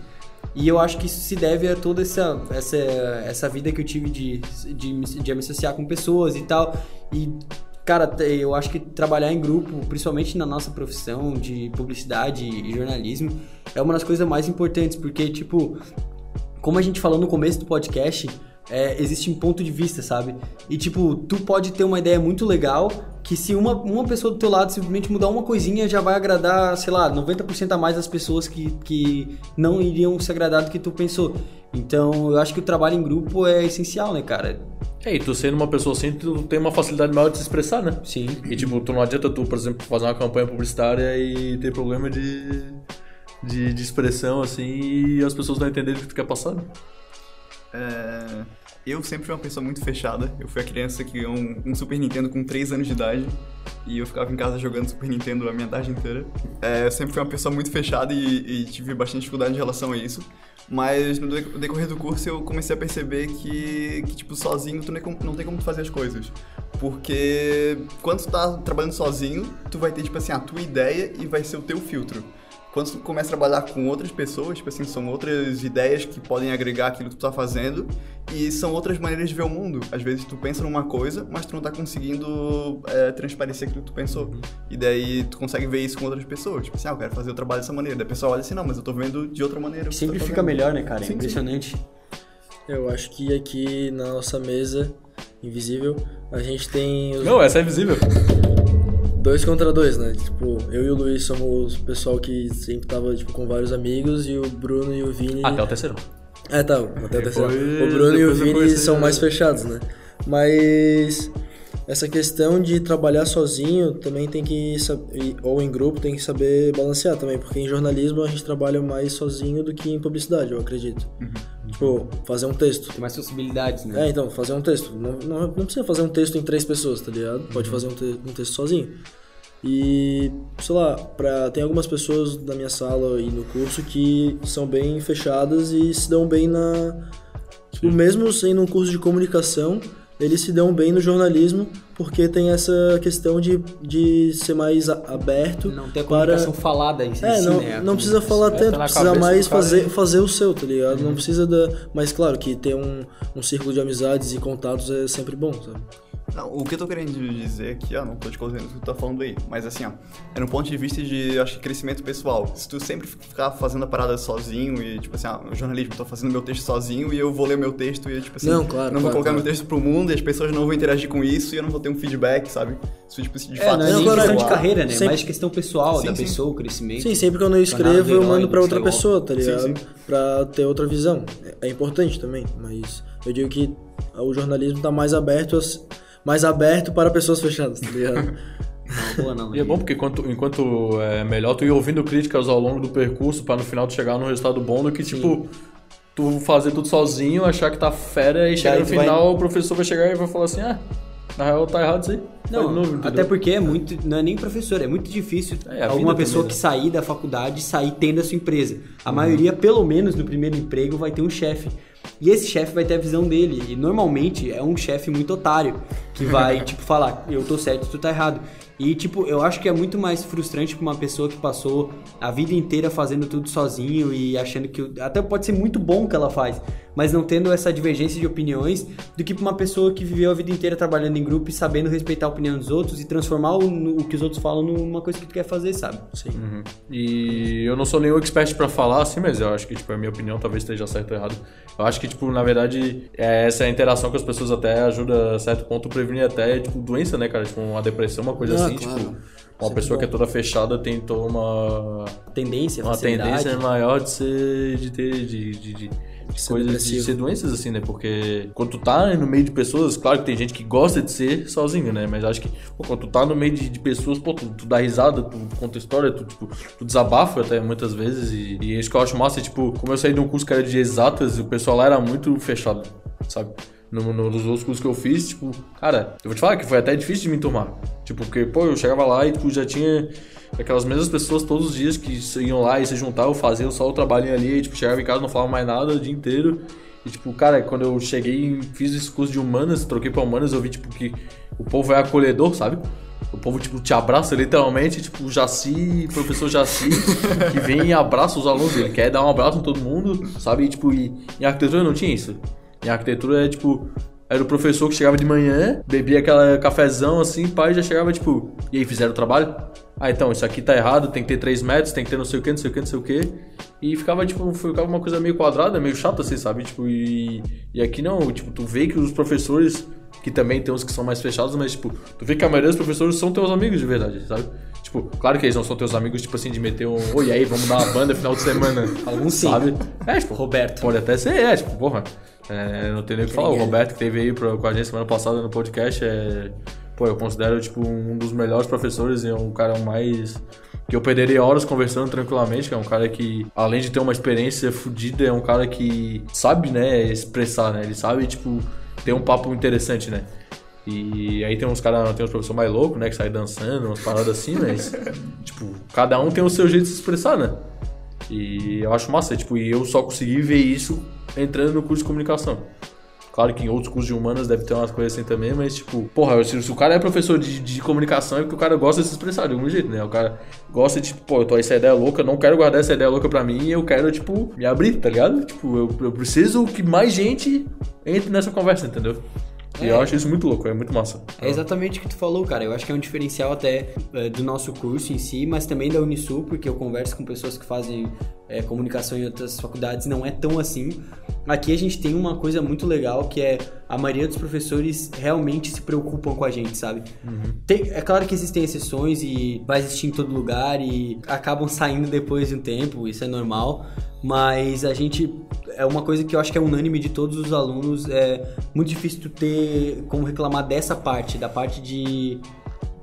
E eu acho que isso se deve a toda essa, essa, essa vida que eu tive de, de, de me associar com pessoas e tal. E, cara, eu acho que trabalhar em grupo, principalmente na nossa profissão de publicidade e jornalismo, é uma das coisas mais importantes, porque, tipo, como a gente falou no começo do podcast, é, existe um ponto de vista, sabe? E tipo, tu pode ter uma ideia muito legal que se uma, uma pessoa do teu lado simplesmente mudar uma coisinha já vai agradar, sei lá, 90% a mais das pessoas que, que não iriam se agradar do que tu pensou. Então eu acho que o trabalho em grupo é essencial, né, cara? É, e tu sendo uma pessoa assim, tu tem uma facilidade maior de se expressar, né? Sim. E tipo, tu não adianta tu, por exemplo, fazer uma campanha publicitária e ter problema de, de, de expressão, assim, e as pessoas não entenderem o que tu quer passar, né? É, Eu sempre fui uma pessoa muito fechada. Eu fui a criança que ganhou um, um Super Nintendo com 3 anos de idade. E eu ficava em casa jogando Super Nintendo a minha tarde inteira. É, eu sempre fui uma pessoa muito fechada e, e tive bastante dificuldade em relação a isso. Mas no dec- decorrer do curso eu comecei a perceber que, que tipo, sozinho tu não tem como tu fazer as coisas. Porque quando tu tá trabalhando sozinho, tu vai ter, tipo assim, a tua ideia e vai ser o teu filtro. Quando tu começa a trabalhar com outras pessoas, tipo assim, são outras ideias que podem agregar aquilo que tu tá fazendo e são outras maneiras de ver o mundo. Às vezes tu pensa numa coisa, mas tu não tá conseguindo é, transparecer aquilo que tu pensou. E daí tu consegue ver isso com outras pessoas. Tipo assim, ah, eu quero fazer o trabalho dessa maneira. Daí a pessoa olha assim, não, mas eu tô vendo de outra maneira. o que tu Sempre tá fica fazendo." melhor, né, cara? É Sim, sim. impressionante. Eu acho que aqui na nossa mesa invisível a gente tem os Não, essa é visível. Dois contra dois, né? Tipo, eu e o Luiz somos o pessoal que sempre tava tipo, com vários amigos e o Bruno e o Vini. Até o terceiro. É, tá, até o terceiro. Depois- O Bruno e o Vini são mais fechados, né? Mas essa questão de trabalhar sozinho também tem que saber, ou em grupo tem que saber balancear também, porque em jornalismo a gente trabalha mais sozinho do que em publicidade, eu acredito. Tipo, fazer um texto. Tem mais possibilidades, né? É, então, fazer um texto. Não, não, não precisa fazer um texto em três pessoas, tá ligado? Pode fazer um, te- um texto sozinho. E, sei lá, pra, tem algumas pessoas da minha sala e no curso que são bem fechadas e se dão bem na. Tipo, mesmo sendo um curso de comunicação, eles se dão bem no jornalismo porque tem essa questão de, de ser mais aberto. Não tem a para- comunicação falada em si, é, não, né? Não precisa falar tá tanto, precisa mais fazer, fazer o seu, tá ligado? Não precisa da. Mas claro que ter um, um círculo de amizades e contatos é sempre bom, sabe? Não, o que eu tô querendo dizer aqui, ó, não tô te coisando o que tu tá falando aí, mas assim, ó, é no ponto de vista de, acho que, crescimento pessoal. Se tu sempre ficar fazendo a parada sozinho e, tipo assim, ah, o jornalismo, eu tô fazendo meu texto sozinho e eu vou ler meu texto e, tipo assim, Não, claro, não vou claro, colocar claro. meu texto pro mundo e as pessoas não vão interagir com isso e eu não vou ter um feedback, sabe? Isso, tipo, de É, fato, não é Não, nem claro, questão de carreira, né? Sempre- Mais questão pessoal Sim, da sim. pessoa, o crescimento. Sim, sempre quando eu Jornada escrevo eu mando do pra outra pessoa, tá Sim, ligado? sim. Pra ter outra visão. É- É importante também, mas eu digo que o jornalismo tá mais aberto, às- mais aberto para pessoas fechadas, tá ligado? Não, boa, não. E é bom porque enquanto, enquanto é melhor tu ir ouvindo críticas ao longo do percurso pra no final tu chegar num resultado bom do que, tipo, tu fazer tudo sozinho, achar que tá fera e chegar no tu vai- final o professor vai chegar e vai falar assim, ah, na real tá errado isso aí. Faz Não, novo, até porque é muito, não é nem professor, é muito difícil É, alguma pessoa também, que né? sair da faculdade sair tendo a sua empresa. A Uhum. maioria, pelo menos no primeiro emprego, vai ter um chefe. E esse chefe vai ter a visão dele. E normalmente é um chefe muito otário que vai, tipo, falar, eu tô certo, tu tá errado. E, tipo, eu acho que é muito mais frustrante pra uma pessoa que passou a vida inteira fazendo tudo sozinho e achando que. o- Até pode ser muito bom o que ela faz, mas não tendo essa divergência de opiniões, do que pra uma pessoa que viveu a vida inteira trabalhando em grupo e sabendo respeitar a opinião dos outros e transformar o, no- o que os outros falam numa coisa que tu quer fazer, sabe? Sim. E eu não sou nenhum expert pra falar assim, mas eu acho que, tipo, a minha opinião talvez esteja certa ou errado. Eu acho que, tipo, na verdade, é essa interação com as pessoas até ajuda a certo ponto a prevenir até, tipo, doença, né, cara? Tipo, uma depressão, uma coisa Ah, assim, claro. tipo... Uma Sempre pessoa que é bom. toda fechada tem toda uma... Tendência, Uma tendência maior de ser... de ter... de... de, de de Ser coisas de depressivo. ser doenças assim, né? Porque quando tu tá no meio de pessoas, claro que tem gente que gosta de ser sozinho, né? Mas acho que pô, quando tu tá no meio de, de pessoas, pô, tu, tu dá risada, tu, tu conta história, tu, tipo, tu desabafa até muitas vezes. E, e isso que eu acho massa, é, tipo, como eu saí de um curso que era de exatas, o pessoal lá era muito fechado, sabe? No, no, nos outros cursos que eu fiz, tipo, cara, eu vou te falar que foi até difícil de me enturmar. Tipo, porque, pô, eu chegava lá e tipo, já tinha aquelas mesmas pessoas todos os dias que iam lá e se juntavam, faziam só o trabalhinho ali, e, tipo, chegava em casa não falava mais nada o dia inteiro. E, tipo, cara, quando eu cheguei e fiz esse curso de humanas, troquei pra humanas, eu vi, tipo, que o povo é acolhedor, sabe? O povo, tipo, te abraça literalmente, tipo, o Jaci, professor Jaci, que vem e abraça os alunos, ele quer dar um abraço em todo mundo, sabe? E, tipo, e em arquitetura não tinha isso. Em arquitetura é, tipo, era o professor que chegava de manhã, bebia aquela cafezão assim, pai, já chegava tipo, e aí, fizeram o trabalho? Ah, então, isso aqui tá errado, tem que ter 3 metros, tem que ter não sei o que, não sei o que, não sei o que. E ficava, tipo, ficava uma coisa meio quadrada, meio chata, assim, sabe? Tipo, e, e aqui não, tipo, tu vê que os professores, que também tem uns que são mais fechados, mas, tipo, tu vê que a maioria dos professores são teus amigos de verdade, sabe? Tipo, claro que eles não são teus amigos, tipo assim, de meter um. Oi, aí, vamos dar uma banda final de semana. Alguns sim. Sabe? É, tipo, Roberto. Pode até ser, é, tipo, porra. É, não tem nem o que falar. O Roberto que teve aí pra, com a gente semana passada no podcast é. Pô, eu considero, tipo, um dos melhores professores e um cara mais. Que eu perderia horas conversando tranquilamente, que é um cara que, além de ter uma experiência fodida, é um cara que sabe, né, expressar, né? Ele sabe, tipo, ter um papo interessante, né? E aí tem uns caras, tem uns professores mais loucos, né, que saem dançando, umas paradas assim, mas, tipo, cada um tem o seu jeito de se expressar, né? E eu acho massa, tipo, e eu só consegui ver isso entrando no curso de comunicação. Claro que em outros cursos de humanas deve ter umas coisas assim também, mas tipo, porra, se, se o cara é professor de, de comunicação é porque o cara gosta de se expressar de algum jeito, né? O cara gosta de, tipo, pô, eu tô essa ideia louca, não quero guardar essa ideia louca pra mim, eu quero, tipo, me abrir, tá ligado? Tipo, eu, eu preciso que mais gente entre nessa conversa, entendeu? E eu acho isso muito louco, é muito massa. É exatamente o que tu falou, cara. Eu acho que é um diferencial até é, do nosso curso em si, mas também da Unisul, porque eu converso com pessoas que fazem é, comunicação em outras faculdades, não é tão assim. Aqui a gente tem uma coisa muito legal que é a maioria dos professores realmente se preocupam com a gente, sabe? Tem- é claro que existem exceções e vai existir em todo lugar e acabam saindo depois de um tempo, isso é normal, mas a gente é uma coisa que eu acho que é unânime de todos os alunos, é muito difícil tu ter como reclamar dessa parte, da parte de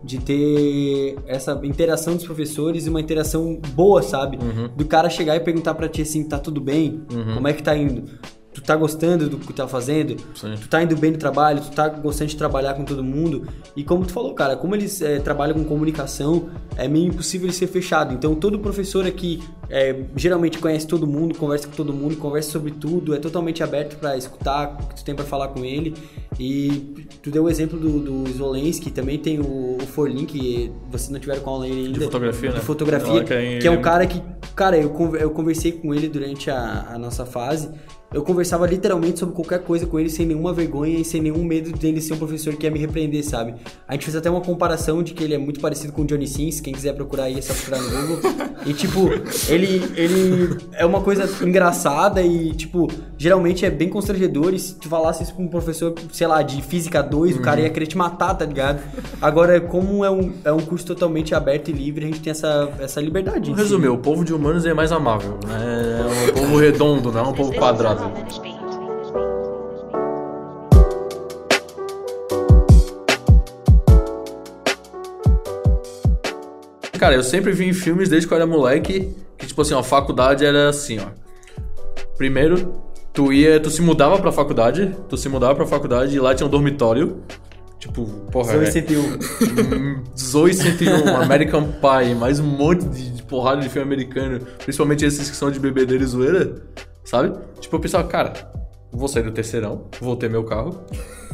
de ter essa interação dos professores e uma interação boa, sabe? Do cara chegar e perguntar pra ti assim, tá tudo bem? Como é que tá indo? Tu tá gostando do que tá fazendo? Sim. Tu tá indo bem no trabalho? Tu tá gostando de trabalhar com todo mundo? E como tu falou, cara, como eles eh, trabalham com comunicação, é meio impossível ele ser fechado. Então todo professor aqui eh, geralmente conhece todo mundo, conversa com todo mundo, conversa sobre tudo, é totalmente aberto pra escutar o que tu tem pra falar com ele. E tu deu o exemplo do, do Zolensky, também tem o, o Forlin, que vocês não tiveram com aula ainda. De fotografia, né? De fotografia, Ela que é- que é um cara que, cara, eu, eu conversei com ele durante a, a nossa fase. Eu conversava literalmente sobre qualquer coisa com ele sem nenhuma vergonha e sem nenhum medo dele ser um professor que ia me repreender, sabe? A gente fez até uma comparação de que ele é muito parecido com o Johnny Sins, quem quiser procurar aí é só procurar no Google. E tipo, ele, ele é uma coisa engraçada e tipo, geralmente é bem constrangedor e se tu falasse isso pra um professor, sei lá, de física 2, o cara ia querer te matar, tá ligado? Agora, como é um, é um curso totalmente aberto e livre, a gente tem essa, essa liberdade. em si. Resumir, o povo de humanos é mais amável, né? É um povo redondo, não é um povo quadrado. Cara, eu sempre vi em filmes desde que eu era moleque que, tipo assim, ó, a faculdade era assim, ó. Primeiro, tu ia, tu se mudava pra faculdade, tu se mudava pra faculdade e lá tinha um dormitório. Tipo, porra, Zoe é, 101. Hum, Zoe 101, American Pie, mais um monte de, de porrada de filme americano, principalmente esses que são de bebedeira e zoeira, sabe? Tipo, eu pensava, cara, vou sair do terceirão, vou ter meu carro,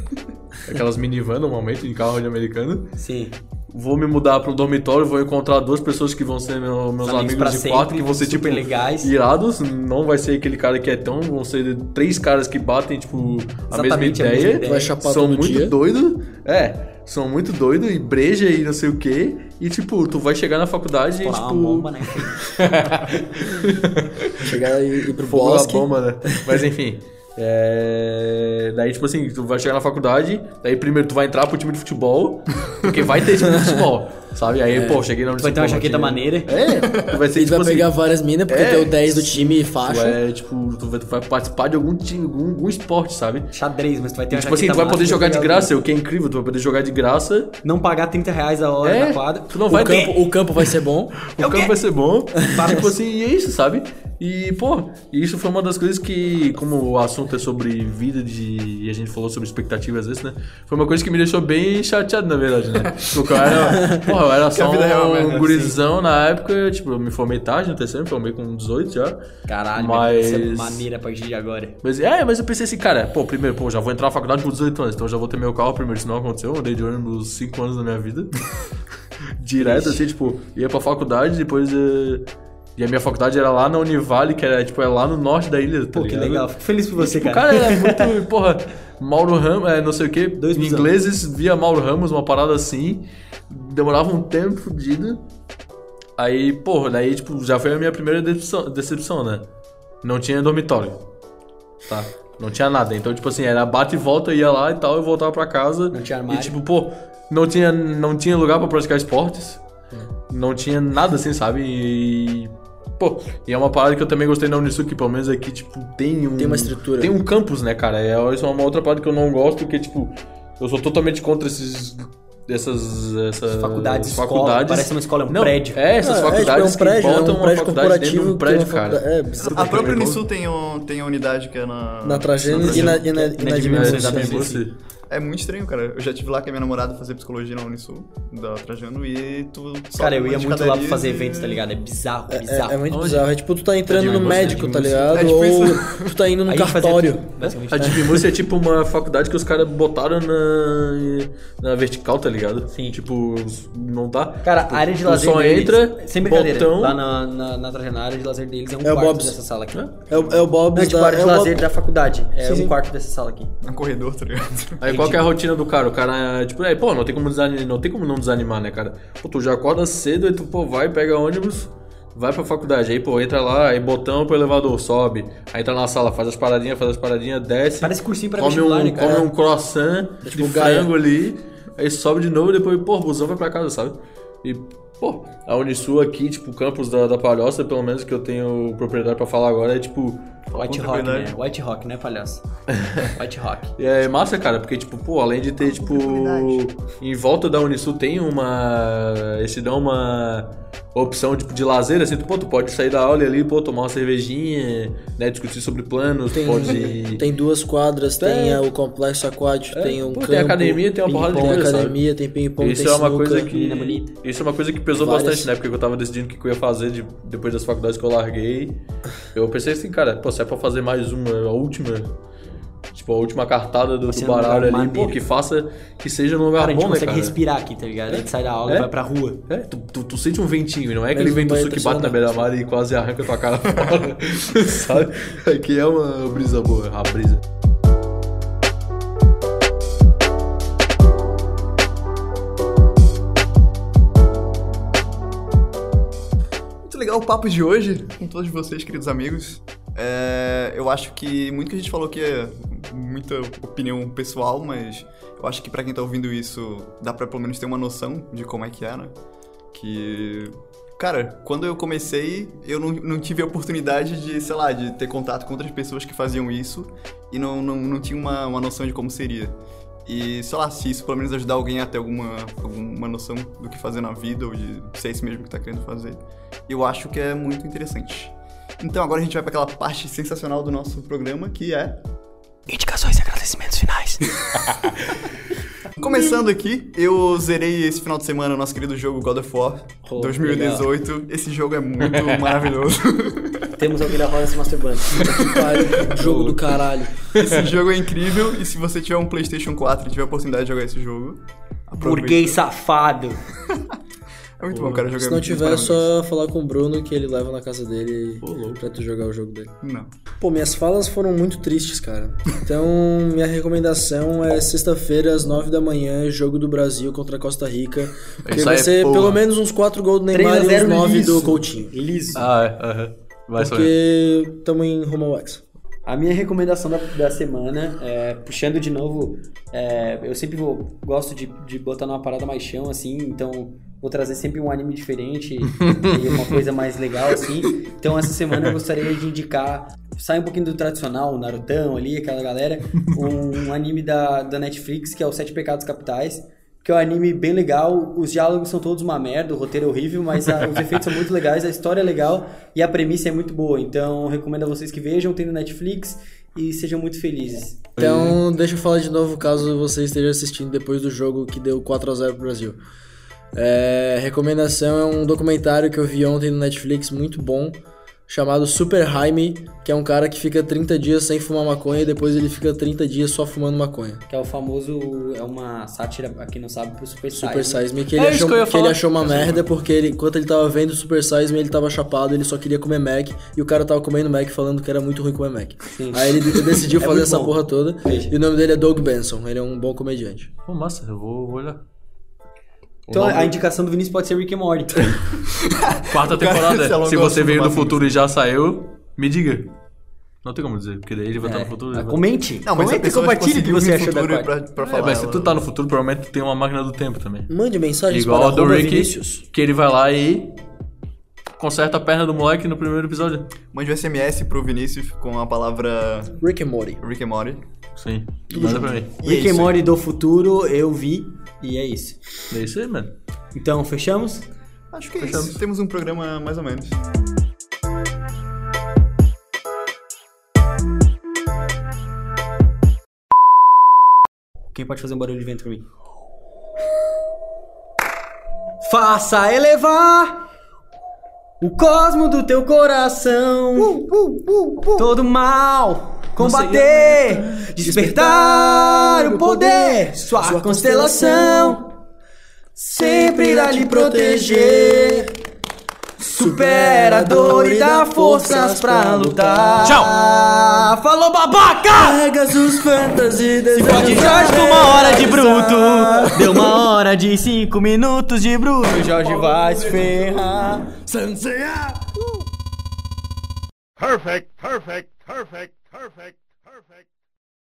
aquelas minivan normalmente, de carro de americano, Sim. vou me mudar para um dormitório, vou encontrar duas pessoas que vão ser meu- meus Amigos amigos, de sempre, quarto, que vão ser tipo legais. irados, não vai ser aquele cara que é tão, vão ser três caras que batem tipo a mesma Exatamente a ideia, mesma ideia. Vai chapar são todo muito dia. doido, é, são muito doido e breja e não sei o que, e tipo, tu vai chegar na faculdade e Porra, tipo uma bomba, né? Chegar e ir pro na bosque. bomba, né? Mas enfim. É... Daí, tipo assim, tu vai chegar na faculdade, daí primeiro tu vai entrar pro time de futebol, porque vai ter time de futebol, sabe? Aí, pô, cheguei na Tu vai ter uma jaqueta maneira. É, tu vai ser E tu tipo vai assim, pegar várias minas porque É. tem o 10 do time e tu faixa. é, tipo, tu vai, tu vai participar de algum time, algum, algum esporte, sabe? Xadrez, mas tu vai ter E, uma tipo assim, tu vai poder jogar de pegar graça, o que é incrível, tu vai poder jogar de graça. Não pagar 30 reais a hora É, na quadra. tu não O vai ter. campo, o campo vai ser bom. O campo vai ser bom. tipo assim, e é isso, sabe? E, pô, isso foi uma das coisas que, como o assunto é sobre vida de. E a gente falou sobre expectativas às vezes, né? Foi uma coisa que me deixou bem chateado, na verdade, né? Porque eu era. Porra, eu era só é um assim. gurizão na época, tipo, eu me formei tarde no terceiro, me formei com 18 já. Caralho, Mas- vai ser maneira a partir de agora. Mas é, mas eu pensei assim, cara, pô, primeiro, pô, já vou entrar na faculdade com 18 anos, então já vou ter meu carro primeiro, isso não aconteceu, eu andei de ônibus 5 anos da minha vida. Direto, assim, tipo, ia pra faculdade, depois. eh, E a minha faculdade era lá na Univale, que era, tipo, é lá no norte da ilha, tá Pô, que ligado? legal. Fico feliz por você, Tipo, cara. cara, é muito, porra, Mauro Ramos, é, não sei o que, Dois ingleses via Mauro Ramos, uma parada assim, demorava um tempo fodido. Aí, porra, daí, tipo, já foi a minha primeira decepção, decepção, né? Não tinha dormitório, tá? Não tinha nada, então, tipo assim, era bate e volta, ia lá e tal, e voltava pra casa. Não tinha armário. E, tipo, pô, não tinha, não tinha lugar pra praticar esportes, não tinha nada assim, sabe? E... Pô, e é uma parada que eu também gostei na que pelo menos aqui, tipo, tem um... Tem uma estrutura. Tem um campus, né, cara? É, isso é uma outra parada que eu não gosto, porque, tipo, eu sou totalmente contra esses... Essas, essas Faculdades, escola, parece uma escola, é um não, prédio. É, essas Ah, faculdades tipo, é um prédio, que botam é um uma prédio faculdade dentro de um prédio, que uma cara. É, bizarro. A própria Unisul tem, um, tem a unidade que é na... Na Trajano e na, e na, e na Na Dimensão. dimensão, É, sim, você. É muito estranho, cara. Eu já tive lá com a minha namorada fazer psicologia na Unisul, da Trajano, e tu... Cara, eu ia muito lá pra fazer e- eventos, tá ligado? É bizarro, É, bizarro. é muito Onde? bizarro. É tipo, tu tá entrando no médico, tá ligado? É tipo Ou tu tá indo fazia cartório. basicamente. A Divimus é tipo uma faculdade que os caras botaram na, na vertical, tá ligado? Sim. Tipo, não tá. Cara, tipo, a área de lazer só deles, entra, sem brincadeira, botão... lá na, na, na Trajano, a área de lazer deles é um É quarto Bob's. dessa sala aqui. É o, é o Bob Não, é tipo a área de é Bob- lazer da faculdade. É um quarto dessa sala aqui. Um corredor, tá ligado? Aí qual que é a rotina do cara? O cara, tipo, aí, pô, não tem como desanimar, não tem como não desanimar, né, cara? Pô, tu já acorda cedo e tu, pô, vai, pega ônibus, vai pra faculdade. Aí, pô, entra lá, aí botão pro elevador, sobe. Aí entra na sala, faz as paradinhas, faz as paradinhas, desce. Parece cursinho pra come um, né, cara? come um croissant tipo de frango ali, aí sobe de novo e depois, pô, o busão vai pra casa, sabe? E, pô, a Unisul aqui, tipo, o campus da, da Palhoça, pelo menos que eu tenho propriedade pra falar agora, é tipo. White Rock, né? White Rock, né, palhaço? White Rock. E é massa, cara, porque, tipo, pô, além de ter, tipo, em volta da Unisul tem uma. Te dão uma opção, tipo, de lazer, assim, tu, pô, tu pode sair da aula e ali, pô, tomar uma cervejinha, né, discutir sobre planos, Tem, pode. tem duas quadras, tem É. o complexo aquático, É, tem um pô, campo. tem academia, tem uma porrada de tem coisa, sabe? academia, tem ping-pong, Isso tem é uma sinuca. coisa que. Isso é uma coisa que pesou Várias. bastante, né? Porque eu tava decidindo o que que eu ia fazer de- depois das faculdades que eu larguei. Eu pensei assim, cara, pô, se é pra fazer mais uma, a última. Tipo, a última cartada do, do num baralho ali, pô, que faça. Que seja num lugar Cara, a gente bom, né, consegue cara? respirar aqui, tá ligado? A gente sai da aula É? e vai pra rua. É, tu, tu, tu sente um ventinho, não é aquele Menos no vento sul que bate na beira-mar e quase arranca tua cara fora. sabe? Aqui é uma brisa boa, a brisa. Legal o papo de hoje com todos vocês, queridos amigos. É, eu acho que muito que a gente falou aqui é muita opinião pessoal, mas eu acho que pra quem tá ouvindo isso, dá pra pelo menos ter uma noção de como é que é, né? Que. Cara, quando eu comecei, eu não, não tive a oportunidade de, sei lá, de ter contato com outras pessoas que faziam isso e não, não, não tinha uma, uma noção de como seria. E, sei lá, se isso pelo menos ajudar alguém a ter alguma, alguma noção do que fazer na vida ou de se é isso mesmo que tá querendo fazer, eu acho que é muito interessante. Então agora a gente vai para aquela parte sensacional do nosso programa que é. Indicações e agradecimentos finais. Começando aqui, eu zerei esse final de semana o nosso querido jogo God of War Oh, 2018. Esse jogo é muito maravilhoso. Temos alguém na roda se masturbando. Pariu, jogo do caralho. Esse jogo é incrível e se você tiver um PlayStation 4 e tiver a oportunidade de jogar esse jogo, aproveita. Burguês safado. É muito bom, cara. jogo Se não tiver, é só falar com o Bruno que ele leva na casa dele Pô, louco. pra tu jogar o jogo dele. Não. Pô, minhas falas foram muito tristes, cara. Então, minha recomendação é sexta-feira, às nove da manhã, jogo do Brasil contra a Costa Rica. Que vai é ser porra. pelo menos uns 4 gols do 3 Neymar e 0 uns 9 liso. do Coutinho. Liso. Ah, é, aham. Vai Porque tamo em rumo ao Hexa. A minha recomendação da, da semana, é, puxando de novo, é, eu sempre vou, gosto de, de botar numa parada mais chão, assim, então vou trazer sempre um anime diferente e uma coisa mais legal, assim. Então essa semana eu gostaria de indicar, sai um pouquinho do tradicional, o Narutão ali, aquela galera, um, anime da, da Netflix que é o Sete Pecados Capitais. Que é um anime bem legal, os diálogos são todos uma merda, o roteiro é horrível, mas a- os efeitos são muito legais, a história é legal e a premissa é muito boa. Então, recomendo a vocês que vejam, tem no Netflix e sejam muito felizes. Então, deixa eu falar de novo, caso você esteja assistindo depois do jogo que deu 4 a 0 pro Brasil. É, recomendação é um documentário que eu vi ontem no Netflix, muito bom. Chamado Super Jaime, que é um cara que fica 30 dias sem fumar maconha e depois ele fica 30 dias só fumando maconha. Que é o famoso. É uma sátira, pra quem não sabe, pro Super, Super Size. Size Me, que ele, É isso achou, que que ele achou uma merda porque ele, enquanto ele tava vendo o Super Size Me, ele tava chapado, ele só queria comer Mac e o cara tava comendo Mac falando que era muito ruim comer Mac. Aí ele de- decidiu É fazer essa bom. porra toda Veja. e o nome dele é Doug Benson, ele é um bom comediante. Pô, massa, eu vou, vou olhar. Então a indicação do Vinícius pode ser Rick and Morty. Quarta se temporada. alongou Se você assim veio no do futuro e já saiu, me diga. Não tem como dizer, porque daí ele vai estar no futuro. É, Comente. Não, mas Comente e pessoa compartilhe o que você achou da pra, pra É, falar. mas se ela- tu tá no futuro, provavelmente tu tem uma máquina do tempo também. Mande mensagens Igual para a do Rick, Vinícius. que ele vai lá e conserta a perna do moleque no primeiro episódio. Mande um SMS pro Vinícius com a palavra Rick and Morty. Rick and Morty. Sim, manda pra mim. E é Rick and isso. Morty do futuro, eu vi. E é isso. É isso aí, mano. Então, fechamos? Acho que é Fechamos. isso. Temos um programa mais ou menos. Quem pode fazer um barulho de vento pra mim? Faça elevar o cosmo do teu coração. Todo mal combater, despertar o poder, sua constelação sempre irá lhe proteger. Supera a dor e dá forças pra lutar. Tchau. Falou, babaca! Pegasus Fantasy Pode Jorge com uma hora de bruto. Deu uma hora de cinco minutos de bruto. Jorge vai se ferrar. Perfect, perfect, perfect, perfect.